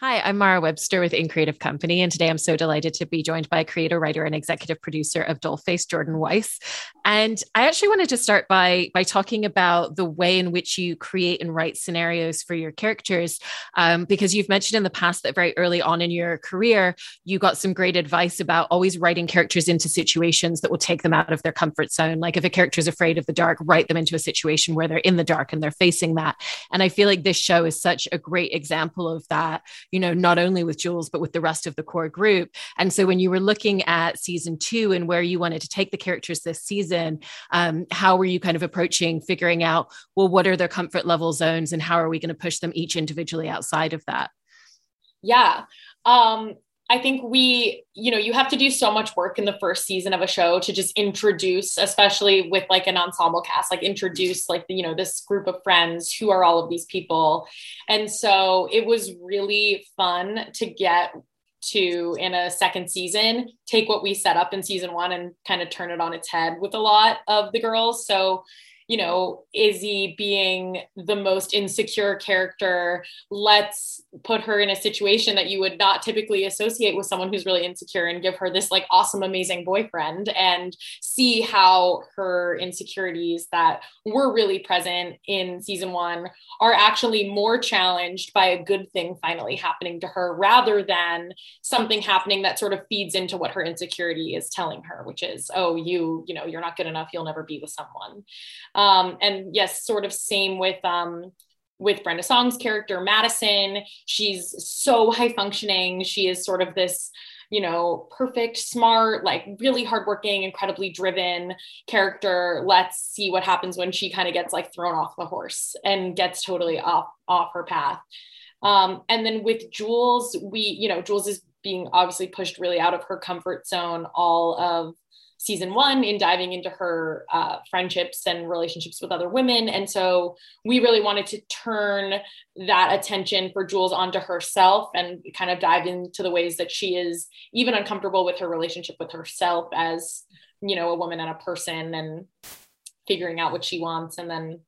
Hi, I'm Mara Webster with In Creative Company, and today I'm so delighted to be joined by creator, writer, and executive producer of Dollface, Jordan Weiss. And I actually wanted to start by by talking about the way in which you create and write scenarios for your characters, um, because you've mentioned in the past that very early on in your career, you got some great advice about always writing characters into situations that will take them out of their comfort zone. Like if a character is afraid of the dark, write them into a situation where they're in the dark and they're facing that. And I feel like this show is such a great example of that you know, not only with Jules, but with the rest of the core group. And so when you were looking at season two and where you wanted to take the characters this season, um, how were you kind of approaching figuring out, well, what are their comfort level zones and how are we going to push them each individually outside of that? Yeah. Um, I think we, you know, you have to do so much work in the first season of a show to just introduce, especially with like an ensemble cast, like introduce like, you know, this group of friends who are all of these people. And so it was really fun to get to in a second season take what we set up in season one and kind of turn it on its head with a lot of the girls so you know, Izzy being the most insecure character, let's put her in a situation that you would not typically associate with someone who's really insecure and give her this like awesome, amazing boyfriend and see how her insecurities that were really present in season one are actually more challenged by a good thing finally happening to her rather than something happening that sort of feeds into what her insecurity is telling her, which is, oh, you, you know, you're not good enough, you'll never be with someone. Um, and yes, sort of same with um, with Brenda Song's character Madison. She's so high functioning. She is sort of this, you know, perfect, smart, like really hardworking, incredibly driven character. Let's see what happens when she kind of gets like thrown off the horse and gets totally off off her path. Um, and then with Jules, we, you know, Jules is being obviously pushed really out of her comfort zone all of season one in diving into her uh, friendships and relationships with other women. And so we really wanted to turn that attention for Jules onto herself and kind of dive into the ways that she is even uncomfortable with her relationship with herself as, you know, a woman and a person and figuring out what she wants. And then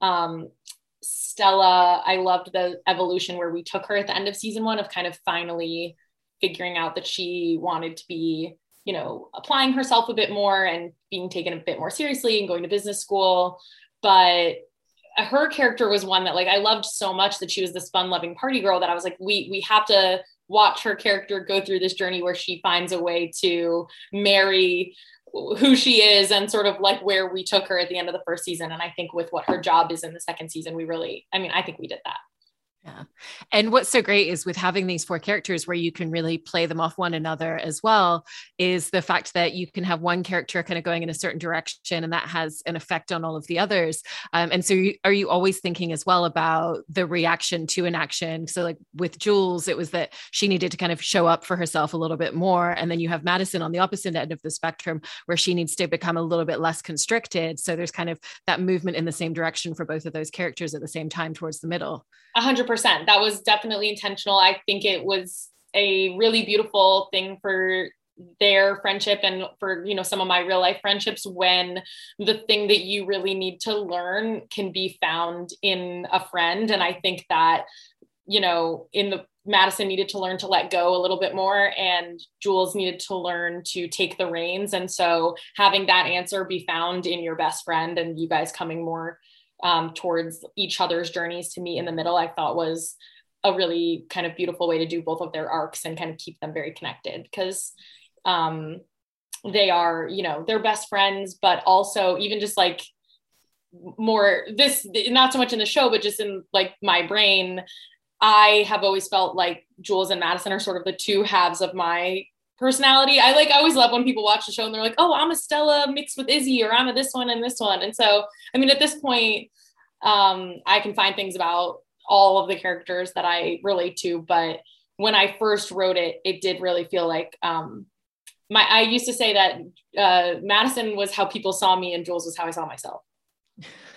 um, Stella, I loved the evolution where we took her at the end of season one of kind of finally figuring out that she wanted to be you know, applying herself a bit more and being taken a bit more seriously and going to business school. But her character was one that like I loved so much that she was this fun loving party girl that I was like, we we have to watch her character go through this journey where she finds a way to marry who she is and sort of like where we took her at the end of the first season. And I think with what her job is in the second season, we really, I mean, I think we did that. Yeah. And what's so great is with having these four characters where you can really play them off one another as well, is the fact that you can have one character kind of going in a certain direction and that has an effect on all of the others. Um, and so, you, are you always thinking as well about the reaction to an action? So, like with Jules, it was that she needed to kind of show up for herself a little bit more. And then you have Madison on the opposite end of the spectrum where she needs to become a little bit less constricted. So, there's kind of that movement in the same direction for both of those characters at the same time towards the middle. A hundred percent. That was definitely intentional. I think it was a really beautiful thing for their friendship and for you know some of my real life friendships when the thing that you really need to learn can be found in a friend and i think that you know in the madison needed to learn to let go a little bit more and jules needed to learn to take the reins and so having that answer be found in your best friend and you guys coming more um, towards each other's journeys to meet in the middle, I thought was a really kind of beautiful way to do both of their arcs and kind of keep them very connected. Because um, they are, you know, they're best friends, but also even just like more this, not so much in the show, but just in like my brain, I have always felt like Jules and Madison are sort of the two halves of my personality. I like I always love when people watch the show and they're like, "Oh, I'm a Stella mixed with Izzy," or "I'm a this one and this one." And so, I mean, at this point, um, I can find things about all of the characters that I relate to. But when I first wrote it, it did really feel like um, my. I used to say that uh, Madison was how people saw me, and Jules was how I saw myself.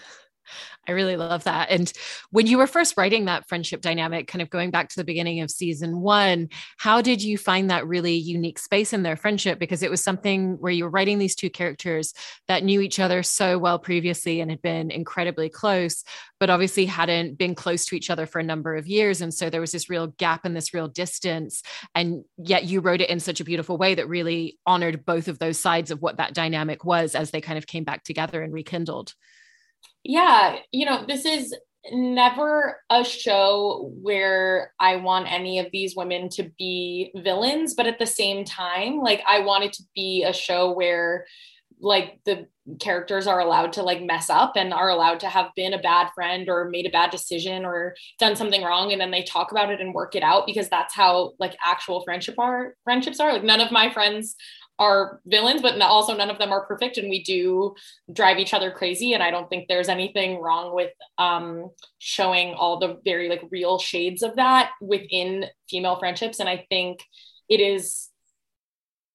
I really love that. And when you were first writing that friendship dynamic, kind of going back to the beginning of season one, how did you find that really unique space in their friendship? Because it was something where you were writing these two characters that knew each other so well previously and had been incredibly close, but obviously hadn't been close to each other for a number of years. And so there was this real gap and this real distance. And yet you wrote it in such a beautiful way that really honored both of those sides of what that dynamic was as they kind of came back together and rekindled yeah, you know, this is never a show where I want any of these women to be villains, but at the same time, like I want it to be a show where like the characters are allowed to like mess up and are allowed to have been a bad friend or made a bad decision or done something wrong and then they talk about it and work it out because that's how like actual friendship are friendships are. Like none of my friends are villains, but also none of them are perfect, and we do drive each other crazy. And I don't think there's anything wrong with um, showing all the very like real shades of that within female friendships. And I think it is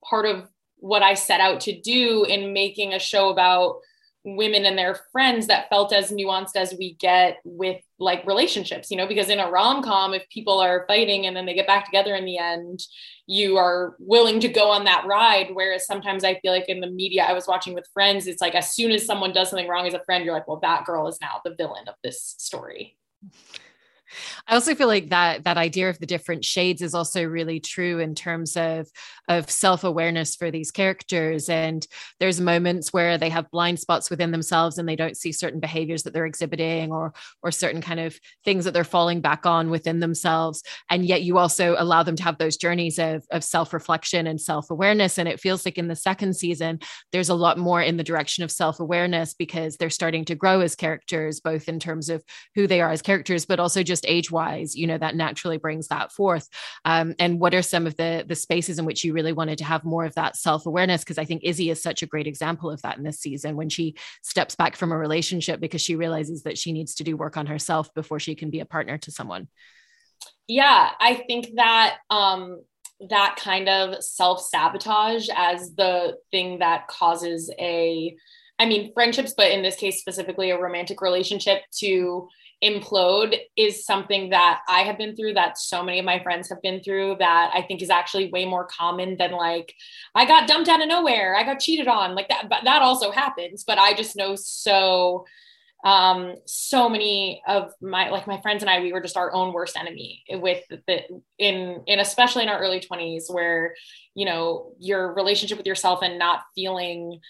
part of what I set out to do in making a show about women and their friends that felt as nuanced as we get with like relationships, you know, because in a rom com, if people are fighting and then they get back together in the end, you are willing to go on that ride. Whereas sometimes I feel like in the media I was watching with friends, it's like as soon as someone does something wrong as a friend, you're like, well, that girl is now the villain of this story. I also feel like that that idea of the different shades is also really true in terms of of self-awareness for these characters. And there's moments where they have blind spots within themselves and they don't see certain behaviors that they're exhibiting or or certain kind of things that they're falling back on within themselves. And yet you also allow them to have those journeys of of self-reflection and self-awareness. And it feels like in the second season there's a lot more in the direction of self-awareness because they're starting to grow as characters both in terms of who they are as characters but also just age wise you know that naturally brings that forth. Um, and what are some of the the spaces in which you really wanted to have more of that self awareness because i think izzy is such a great example of that in this season when she steps back from a relationship because she realizes that she needs to do work on herself before she can be a partner to someone. Yeah i think that um that kind of self sabotage as the thing that causes a I mean, friendships, but in this case, specifically a romantic relationship to implode is something that I have been through, that so many of my friends have been through, that I think is actually way more common than like, I got dumped out of nowhere, I got cheated on, like that. But that also happens. But I just know so um so many of my like my friends and I we were just our own worst enemy with the in in especially in our early 20s where you know your relationship with yourself and not feeling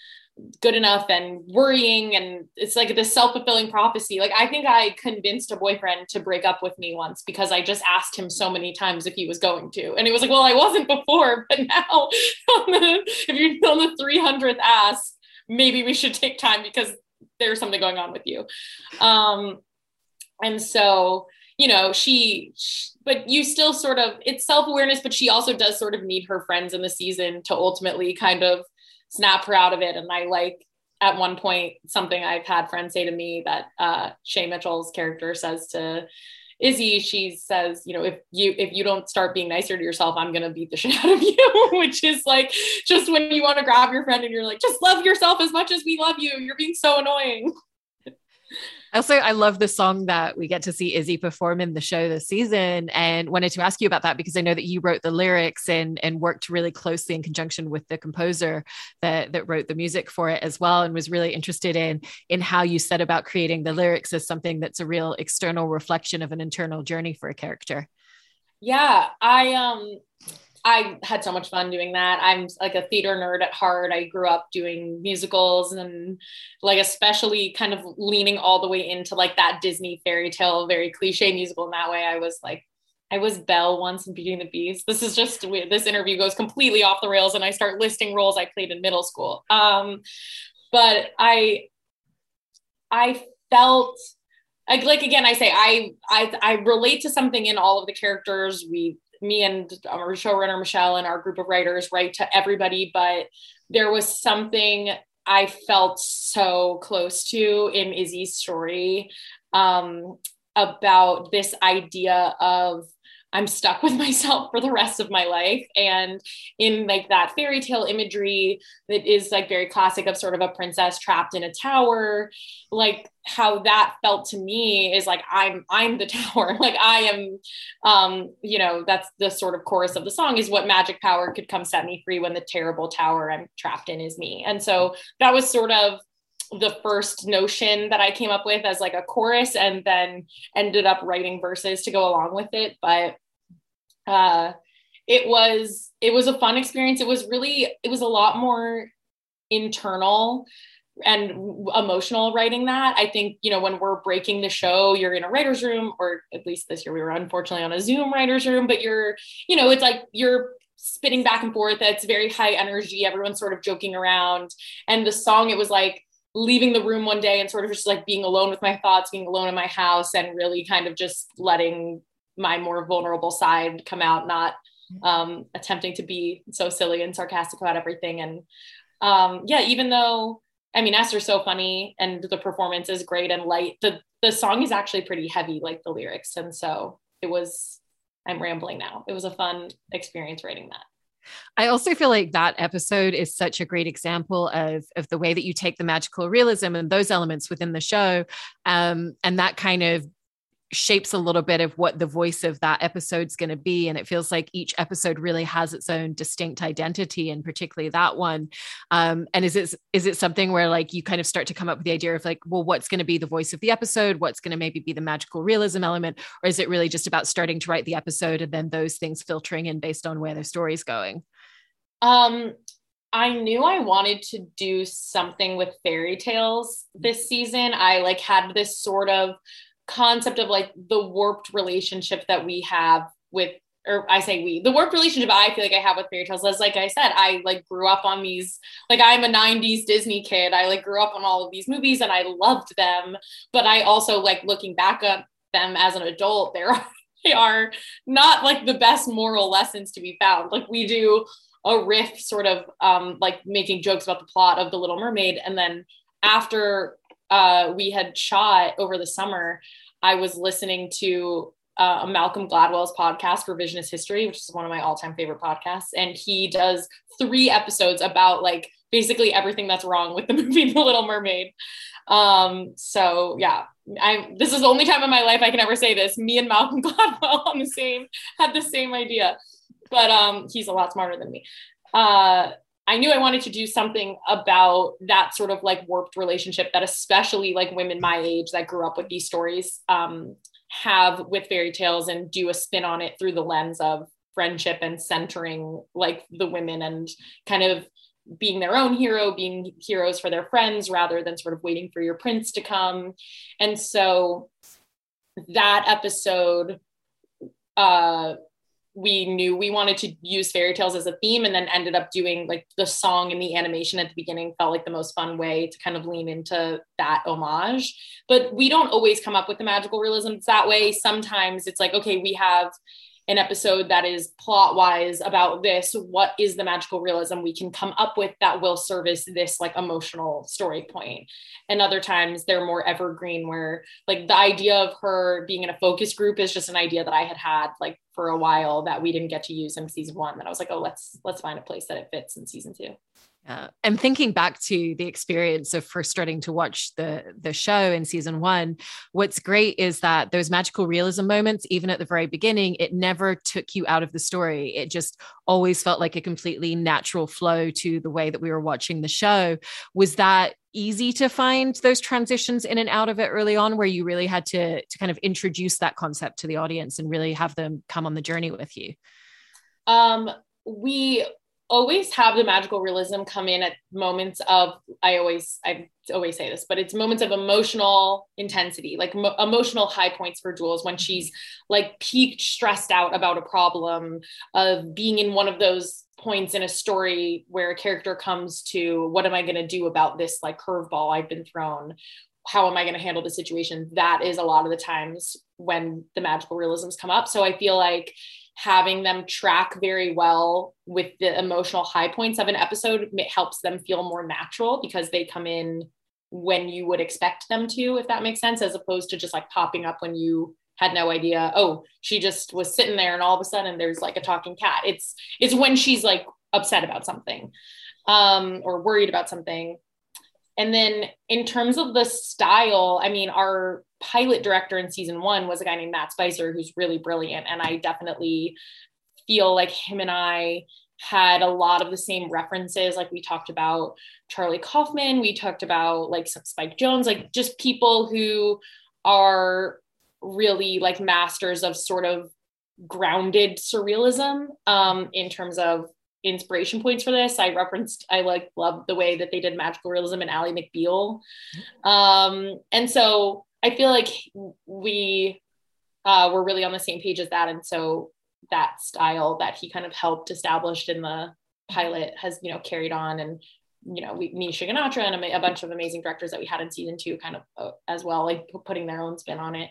good enough and worrying and it's like this self-fulfilling prophecy. Like i think i convinced a boyfriend to break up with me once because i just asked him so many times if he was going to. And he was like well i wasn't before but now if you're on the 300th ask maybe we should take time because there's something going on with you. Um and so you know she, she but you still sort of it's self-awareness but she also does sort of need her friends in the season to ultimately kind of snap her out of it. And I like at one point something I've had friends say to me that uh, Shay Mitchell's character says to Izzy, she says, you know, if you if you don't start being nicer to yourself, I'm gonna beat the shit out of you, which is like just when you want to grab your friend and you're like, just love yourself as much as we love you. You're being so annoying. Also, I love the song that we get to see Izzy perform in the show this season, and wanted to ask you about that because I know that you wrote the lyrics and and worked really closely in conjunction with the composer that that wrote the music for it as well, and was really interested in in how you set about creating the lyrics as something that's a real external reflection of an internal journey for a character. Yeah, I um I had so much fun doing that. I'm like a theater nerd at heart. I grew up doing musicals and like especially kind of leaning all the way into like that Disney fairy tale, very cliche musical in that way. I was like I was Belle once in Beauty and the Beast. This is just this interview goes completely off the rails and I start listing roles I played in middle school. Um, but I I felt like, like again I say I I I relate to something in all of the characters. We me and our showrunner Michelle and our group of writers write to everybody, but there was something I felt so close to in Izzy's story um, about this idea of I'm stuck with myself for the rest of my life. And in like that fairy tale imagery that is like very classic of sort of a princess trapped in a tower, like how that felt to me is like I'm I'm the tower. Like I am um, you know, that's the sort of chorus of the song is what magic power could come set me free when the terrible tower I'm trapped in is me. And so that was sort of the first notion that I came up with as like a chorus and then ended up writing verses to go along with it. But uh, it was it was a fun experience. It was really it was a lot more internal and emotional writing that. I think, you know, when we're breaking the show, you're in a writer's room, or at least this year we were unfortunately on a Zoom writer's room, but you're, you know, it's like you're spitting back and forth. It's very high energy. Everyone's sort of joking around. And the song, it was like leaving the room one day and sort of just like being alone with my thoughts, being alone in my house, and really kind of just letting my more vulnerable side come out, not um, attempting to be so silly and sarcastic about everything. And um, yeah, even though I mean Esther's so funny and the performance is great and light, the the song is actually pretty heavy, like the lyrics. And so it was. I'm rambling now. It was a fun experience writing that. I also feel like that episode is such a great example of, of the way that you take the magical realism and those elements within the show um, and that kind of shapes a little bit of what the voice of that episode's going to be and it feels like each episode really has its own distinct identity and particularly that one. Um, and is it is it something where like you kind of start to come up with the idea of like well what's going to be the voice of the episode? What's going to maybe be the magical realism element? Or is it really just about starting to write the episode and then those things filtering in based on where the story's going? Um, I knew I wanted to do something with fairy tales this season. I like had this sort of concept of like the warped relationship that we have with or I say we, the warped relationship I feel like I have with fairy tales is like I said, I like grew up on these, like I'm a 90s Disney kid. I like grew up on all of these movies and I loved them. But I also like looking back at them as an adult, they're they are not like the best moral lessons to be found. Like we do a riff sort of um, like making jokes about the plot of the little mermaid and then after uh, we had shot over the summer i was listening to uh, malcolm gladwell's podcast revisionist history which is one of my all-time favorite podcasts and he does three episodes about like basically everything that's wrong with the movie the little mermaid um, so yeah I this is the only time in my life I can ever say this. Me and Malcolm Gladwell on the same had the same idea but um, he's a lot smarter than me. Uh, I knew I wanted to do something about that sort of like warped relationship that especially like women my age that grew up with these stories um, have with fairy tales and do a spin on it through the lens of friendship and centering like the women and kind of being their own hero, being heroes for their friends rather than sort of waiting for your prince to come. And so that episode uh, we knew we wanted to use fairy tales as a theme and then ended up doing like the song and the animation at the beginning felt like the most fun way to kind of lean into that homage. But we don't always come up with the magical realism that way. Sometimes it's like okay we have an episode that is plot wise about this. What is the magical realism we can come up with that will service this like emotional story point? and other times they're more evergreen where like the idea of her being in a focus group is just an idea that i had had like for a while that we didn't get to use in season one. That i was like oh let's let's find a place that it fits in season two yeah. And thinking back to the experience of first starting to watch the the show in season one, what's great is that those magical realism moments, even at the very beginning, it never took you out of the story. It just always felt like a completely natural flow to the way that we were watching the show. Was that easy to find those transitions in and out of it early on where you really had to to kind of introduce that concept to the audience and really have them come on the journey with you? Um we always have the magical realism come in at moments of i always i always say this but it's moments of emotional intensity like mo- emotional high points for jules when she's like peaked stressed out about a problem of being in one of those points in a story where a character comes to what am i going to do about this like curveball i've been thrown? How am i going to handle the situation? That is a lot of the times when the magical realisms come up. So i feel like having them track very well with the emotional high points of an episode it helps them feel more natural because they come in when you would expect them to if that makes sense as opposed to just like popping up when you had no idea. Oh, she just was sitting there and all of a sudden there's like a talking cat. It's it's when she's like upset about something um, or worried about something. And then in terms of the style, I mean, our pilot director in season one was a guy named Matt Spicer, who's really brilliant. And I definitely feel like him and I had a lot of the same references. Like we talked about Charlie Kaufman, we talked about like Spike Jonze, like just people who are really like masters of sort of grounded surrealism um, in terms of inspiration points for this. I referenced, I like love the way that they did magical realism and Ally McBeal. Um, and so I feel like we uh, were really on the same page as that. And so that style that he kind of helped established in the pilot has, you know, carried on and you know, we, Nisha Ganatra and a, a, bunch of amazing directors that we had in season two kind of uh, as well, like putting their own spin on it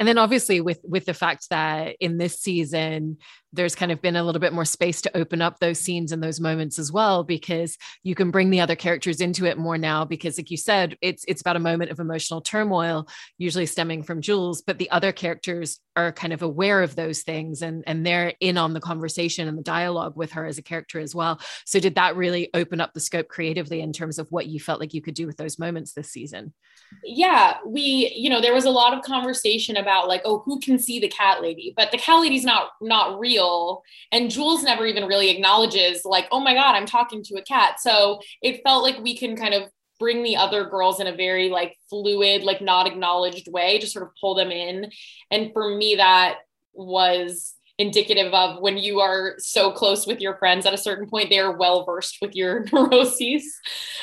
and then obviously with with the fact that in this season there's kind of been a little bit more space to open up those scenes and those moments as well because you can bring the other characters into it more now because like you said it's it's about a moment of emotional turmoil usually stemming from Jules but the other characters are kind of aware of those things and and they're in on the conversation and the dialogue with her as a character as well. So did that really open up the scope creatively in terms of what you felt like you could do with those moments this season? Yeah we you know there was a lot of conversation about like oh who can see the cat lady? But the cat lady's not not real. And jules never even really acknowledges like oh my god i'm talking to a cat. So it felt like we can kind of bring the other girls in a very like fluid like not acknowledged way to sort of pull them in. And for me that was indicative of when you are so close with your friends at a certain point they are well versed with your neuroses.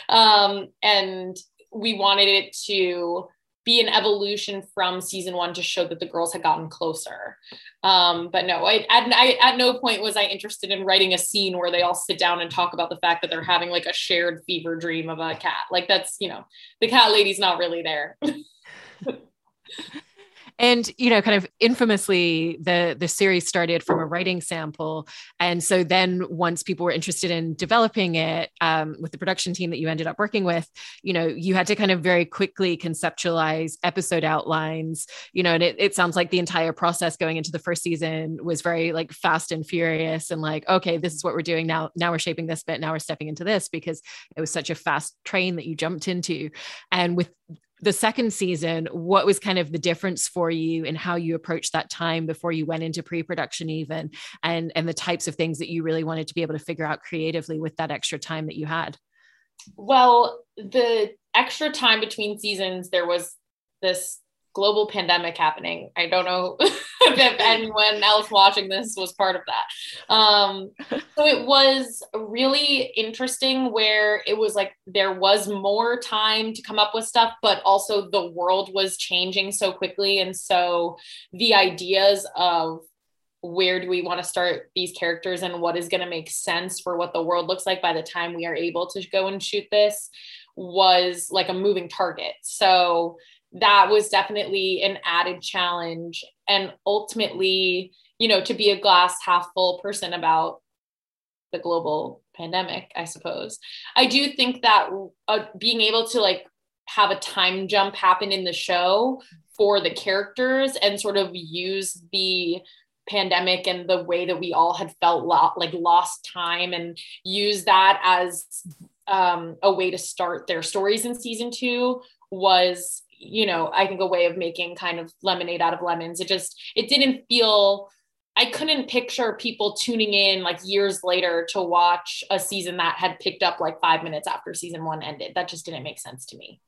Um, and we wanted it to be an evolution from season one to show that the girls had gotten closer. Um, but no, I, I, at no point was I interested in writing a scene where they all sit down and talk about the fact that they're having like a shared fever dream of a cat. Like that's, you know, the cat lady's not really there. and you know kind of infamously the the series started from a writing sample. And so then once people were interested in developing it um, with the production team that you ended up working with you know you had to kind of very quickly conceptualize episode outlines you know and it, it sounds like the entire process going into the first season was very like fast and furious and like okay this is what we're doing now. Now we're shaping this bit. Now we're stepping into this because it was such a fast train that you jumped into. And with the second season, what was kind of the difference for you in how you approached that time before you went into pre-production even and and the types of things that you really wanted to be able to figure out creatively with that extra time that you had? Well, the extra time between seasons, there was this global pandemic happening. I don't know if anyone else watching this was part of that. Um, so it was really interesting where it was like there was more time to come up with stuff, but also the world was changing so quickly. And so the ideas of where do we want to start these characters and what is going to make sense for what the world looks like by the time we are able to go and shoot this was like a moving target. So that was definitely an added challenge. And ultimately you know to be a glass half full person about the global pandemic i suppose. I do think that uh, being able to like have a time jump happen in the show for the characters and sort of use the pandemic and the way that we all had felt lo- like lost time and use that as um, a way to start their stories in season two was you know, I think a way of making kind of lemonade out of lemons. It just, it didn't feel, I couldn't picture people tuning in like years later to watch a season that had picked up like five minutes after season one ended. That just didn't make sense to me.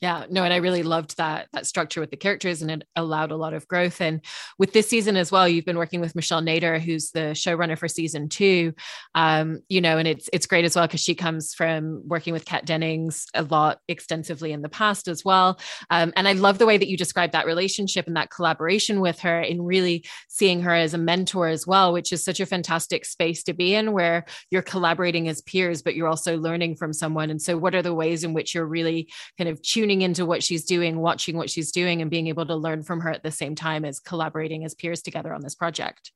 Yeah, no, and I really loved that that structure with the characters, and it allowed a lot of growth. And with this season as well, you've been working with Michelle Nader, who's the showrunner for season two. Um, you know, and it's it's great as well because she comes from working with Kat Dennings a lot extensively in the past as well. Um, and I love the way that you describe that relationship and that collaboration with her, in really seeing her as a mentor as well, which is such a fantastic space to be in, where you're collaborating as peers, but you're also learning from someone. And so, what are the ways in which you're really kind of tuning tuning into what she's doing, watching what she's doing, and being able to learn from her at the same time as collaborating as peers together on this project.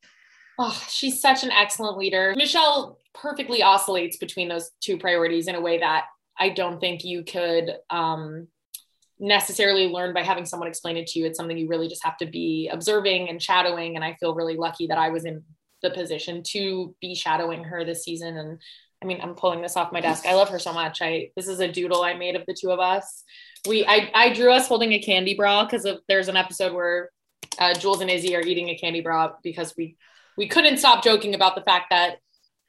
Oh, she's such an excellent leader. Michelle perfectly oscillates between those two priorities in a way that I don't think you could um, necessarily learn by having someone explain it to you. It's something you really just have to be observing and shadowing. And I feel really lucky that I was in the position to be shadowing her this season. And I mean, I'm pulling this off my desk. I love her so much. I this is a doodle I made of the two of us. We I I drew us holding a candy bra because there's an episode where uh, Jules and Izzy are eating a candy bra because we we couldn't stop joking about the fact that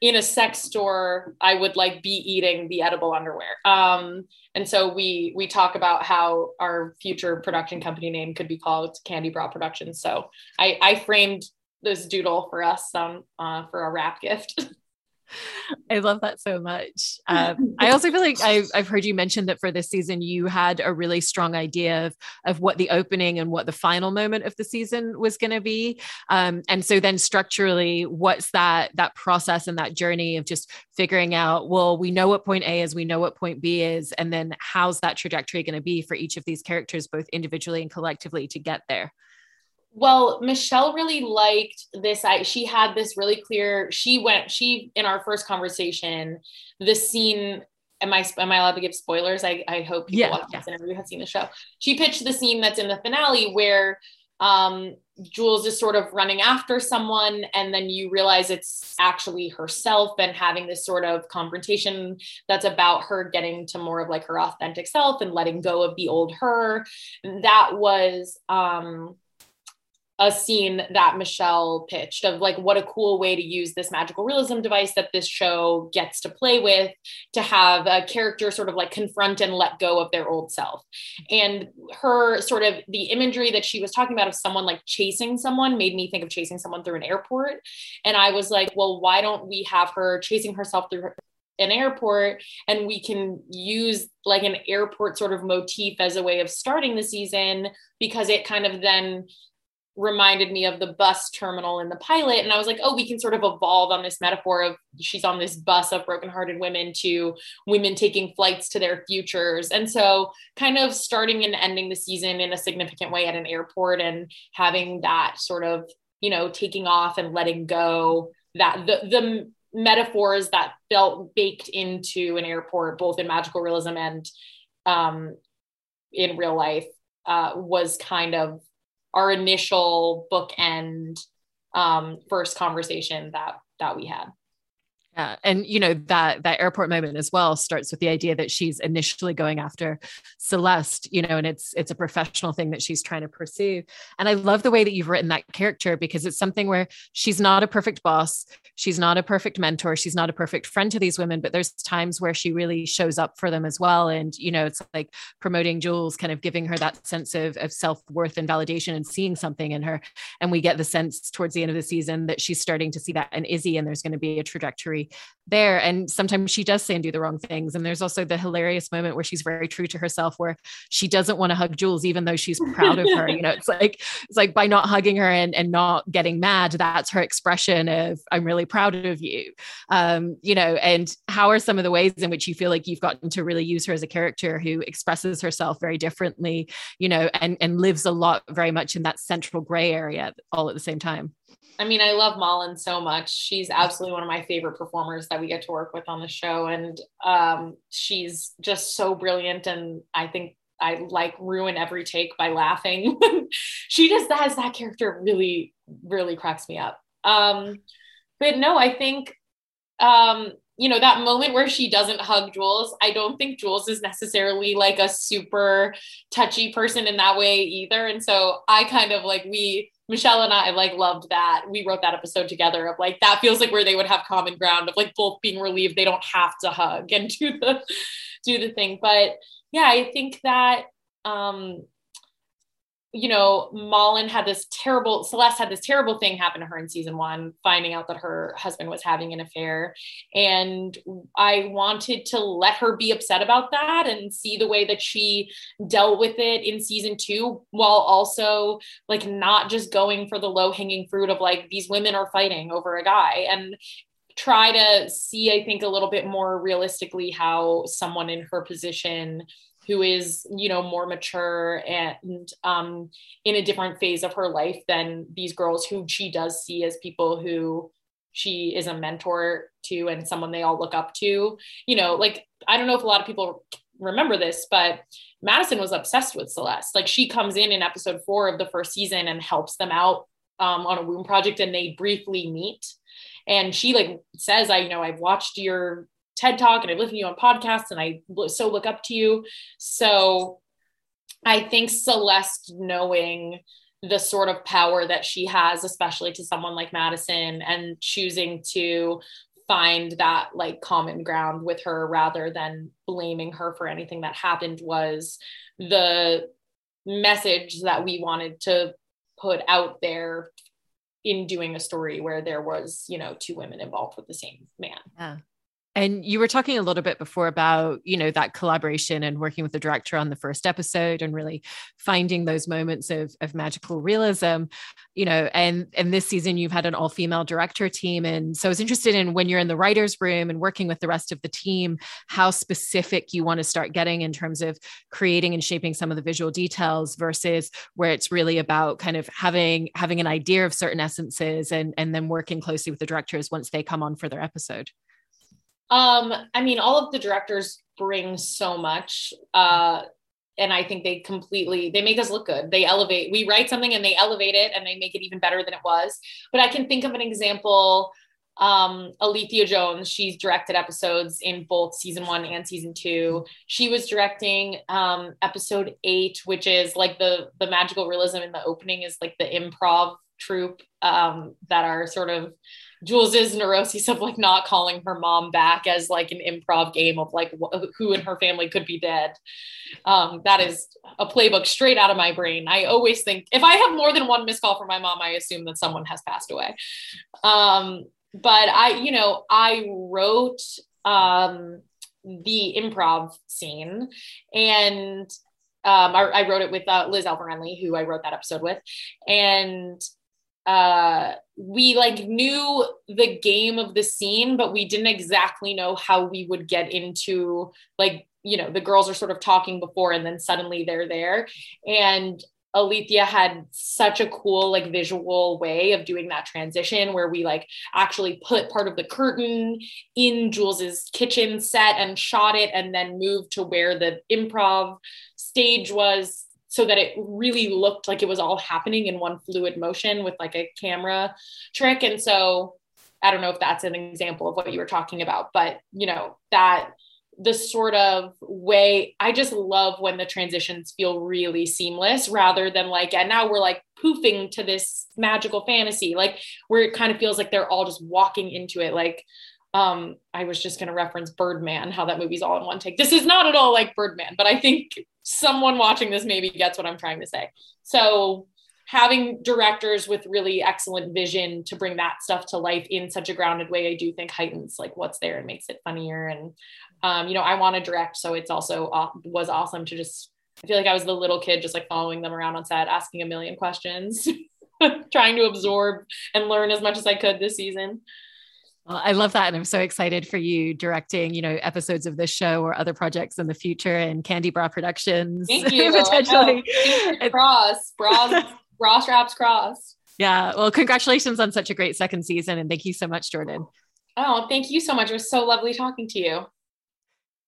in a sex store i would like be eating the edible underwear um, and so we we talk about how our future production company name could be called candy bra productions so i i framed this doodle for us um, uh, for a wrap gift I love that so much. Um, I also feel like I've, I've heard you mention that for this season, you had a really strong idea of, of what the opening and what the final moment of the season was going to be. Um, and so then structurally, what's that, that process and that journey of just figuring out, well, we know what point A is, we know what point B is, and then how's that trajectory going to be for each of these characters, both individually and collectively to get there? Well, Michelle really liked this. I she had this really clear. She went. She in our first conversation, the scene. Am I am I allowed to give spoilers? I I hope people yeah, watching yeah. this interview have seen the show. She pitched the scene that's in the finale where um, Jules is sort of running after someone, and then you realize it's actually herself and having this sort of confrontation that's about her getting to more of like her authentic self and letting go of the old her. That was um, a scene that Michelle pitched of like what a cool way to use this magical realism device that this show gets to play with to have a character sort of like confront and let go of their old self. And her sort of the imagery that she was talking about of someone like chasing someone made me think of chasing someone through an airport. And I was like, well, why don't we have her chasing herself through an airport and we can use like an airport sort of motif as a way of starting the season because it kind of then reminded me of the bus terminal in the pilot. And I was like, oh, we can sort of evolve on this metaphor of she's on this bus of brokenhearted women to women taking flights to their futures. And so, kind of starting and ending the season in a significant way at an airport and having that sort of, you know, taking off and letting go that the, the metaphors that felt baked into an airport, both in magical realism and um, in real life, uh, was kind of our initial bookend um, first conversation that that we had. Yeah. And you know, that that airport moment as well starts with the idea that she's initially going after Celeste, you know, and it's it's a professional thing that she's trying to pursue. And I love the way that you've written that character because it's something where she's not a perfect boss, she's not a perfect mentor, she's not a perfect friend to these women, but there's times where she really shows up for them as well. And you know, it's like promoting Jules, kind of giving her that sense of, of self-worth and validation and seeing something in her. And we get the sense towards the end of the season that she's starting to see that in Izzy, and there's going to be a trajectory there. And sometimes she does say and do the wrong things. And there's also the hilarious moment where she's very true to herself, where she doesn't want to hug Jules, even though she's proud of her. You know, it's like, it's like by not hugging her and, and not getting mad, that's her expression of, I'm really proud of you. Um, you know, and how are some of the ways in which you feel like you've gotten to really use her as a character who expresses herself very differently, you know, and, and lives a lot very much in that central gray area all at the same time? I mean, I love Malin so much. She's absolutely one of my favorite performers that we get to work with on the show. And um, she's just so brilliant. And I think I like ruin every take by laughing. she just has that character really, really cracks me up. Um, but no, I think, um, you know, that moment where she doesn't hug Jules, I don't think Jules is necessarily like a super touchy person in that way either. And so I kind of like, we, Michelle and I like loved that. We wrote that episode together of like that feels like where they would have common ground of like both being relieved they don't have to hug and do the do the thing. But yeah, I think that um you know, Malin had this terrible, Celeste had this terrible thing happen to her in season one, finding out that her husband was having an affair. And I wanted to let her be upset about that and see the way that she dealt with it in season two, while also like not just going for the low hanging fruit of like these women are fighting over a guy and try to see, I think, a little bit more realistically how someone in her position who is you know more mature and um, in a different phase of her life than these girls who she does see as people who she is a mentor to and someone they all look up to you know like i don't know if a lot of people remember this, but Madison was obsessed with Celeste. Like she comes in in episode four of the first season and helps them out um, on a Woom project, and they briefly meet. And she like says, "I you know I've watched your TED talk and I've listened to you on podcasts, and I so look up to you." So I think Celeste knowing the sort of power that she has, especially to someone like Madison, and choosing to find that like common ground with her rather than blaming her for anything that happened was the message that we wanted to put out there in doing a story where there was you know two women involved with the same man yeah and you were talking a little bit before about, you know, that collaboration and working with the director on the first episode and really finding those moments of, of magical realism, you know, and and this season you've had an all-female director team. And so I was interested in when you're in the writer's room and working with the rest of the team, how specific you want to start getting in terms of creating and shaping some of the visual details versus where it's really about kind of having having an idea of certain essences and and then working closely with the directors once they come on for their episode. Um, I mean, all of the directors bring so much. Uh, and I think they completely they make us look good. They elevate. We write something and they elevate it and they make it even better than it was. But I can think of an example. Um, Alethea Jones, she's directed episodes in both season one and season two. She was directing um, episode eight, which is like the the magical realism in the opening is like the improv troupe um, that are sort of Jules's neuroses of like not calling her mom back as like an improv game of like wh- who in her family could be dead. Um, that is a playbook straight out of my brain. I always think if I have more than one missed call from my mom, I assume that someone has passed away. Um, but I, you know, I wrote um, the improv scene and um, I, I, wrote it with uh, Liz Alvarenly, who I wrote that episode with. And uh we like knew the game of the scene but we didn't exactly know how we would get into like you know the girls are sort of talking before and then suddenly they're there. And Alethea had such a cool like visual way of doing that transition where we like actually put part of the curtain in Jules's kitchen set and shot it and then moved to where the improv stage was so that it really looked like it was all happening in one fluid motion with like a camera trick. And so I don't know if that's an example of what you were talking about, but you know, that the sort of way I just love when the transitions feel really seamless rather than like, and now we're like poofing to this magical fantasy, like where it kind of feels like they're all just walking into it. Like, um, I was just going to reference Birdman, how that movie's all in one take. This is not at all like Birdman, but I think someone watching this maybe gets what I'm trying to say. So having directors with really excellent vision to bring that stuff to life in such a grounded way, I do think heightens like what's there and makes it funnier. And um, you know, I want to direct, so it's also uh, was awesome to just. I feel like I was the little kid just like following them around on set, asking a million questions, trying to absorb and learn as much as I could this season. Well, I love that. And I'm so excited for you directing, you know, episodes of this show or other projects in the future and Candy Bra Productions. Thank you. Oh, potentially. Cross, bras, bra straps cross. Yeah. Well, congratulations on such a great second season. And thank you so much, Jordan. Oh, thank you so much. It was so lovely talking to you.